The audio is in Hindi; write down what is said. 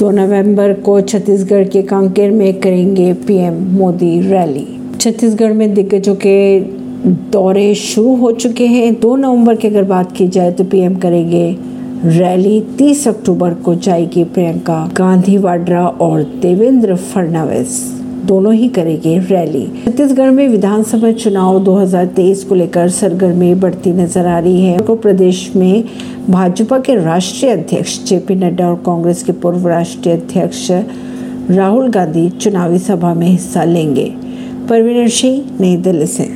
दो नवंबर को छत्तीसगढ़ के कांकेर में करेंगे पीएम मोदी रैली। छत्तीसगढ़ में दिग्गजों के दौरे शुरू हो चुके हैं। दो नवंबर की अगर बात की जाए तो पीएम करेंगे रैली। 30 अक्टूबर को जाएगी प्रियंका गांधी, वाड्रा और देवेंद्र फडणवीस। दोनों ही करेंगे रैली। छत्तीसगढ़ में विधानसभा चुनाव 2023 को लेकर सरगर्मी बढ़ती नज़र आ रही है। को प्रदेश में भाजपा के राष्ट्रीय अध्यक्ष, जेपी नड्डा और कांग्रेस के पूर्व राष्ट्रीय अध्यक्ष राहुल गांधी चुनावी सभा में हिस्सा लेंगे। परवीन सिंह, नई दिल्ली से।